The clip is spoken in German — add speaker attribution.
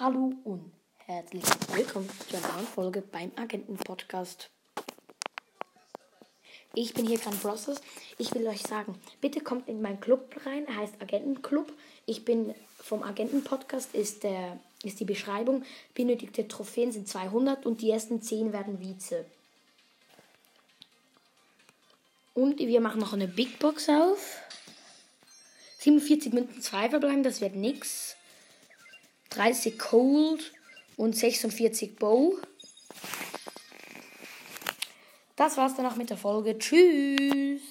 Speaker 1: Hallo und herzlich willkommen zu einer neuen Folge beim Agenten-Podcast. Ich bin hier Grand Process. Ich will euch sagen, bitte kommt in meinen Club rein. Er heißt Agentenclub. Ich bin vom Agenten-Podcast, ist, ist die Beschreibung. Benötigte Trophäen sind 200 und die ersten 10 werden Vize. Und wir machen noch eine Big Box auf. 47 Münzen, 2 verbleiben, das wird nix. 30 Cold und 46 Bow. Das war's dann auch mit der Folge. Tschüss.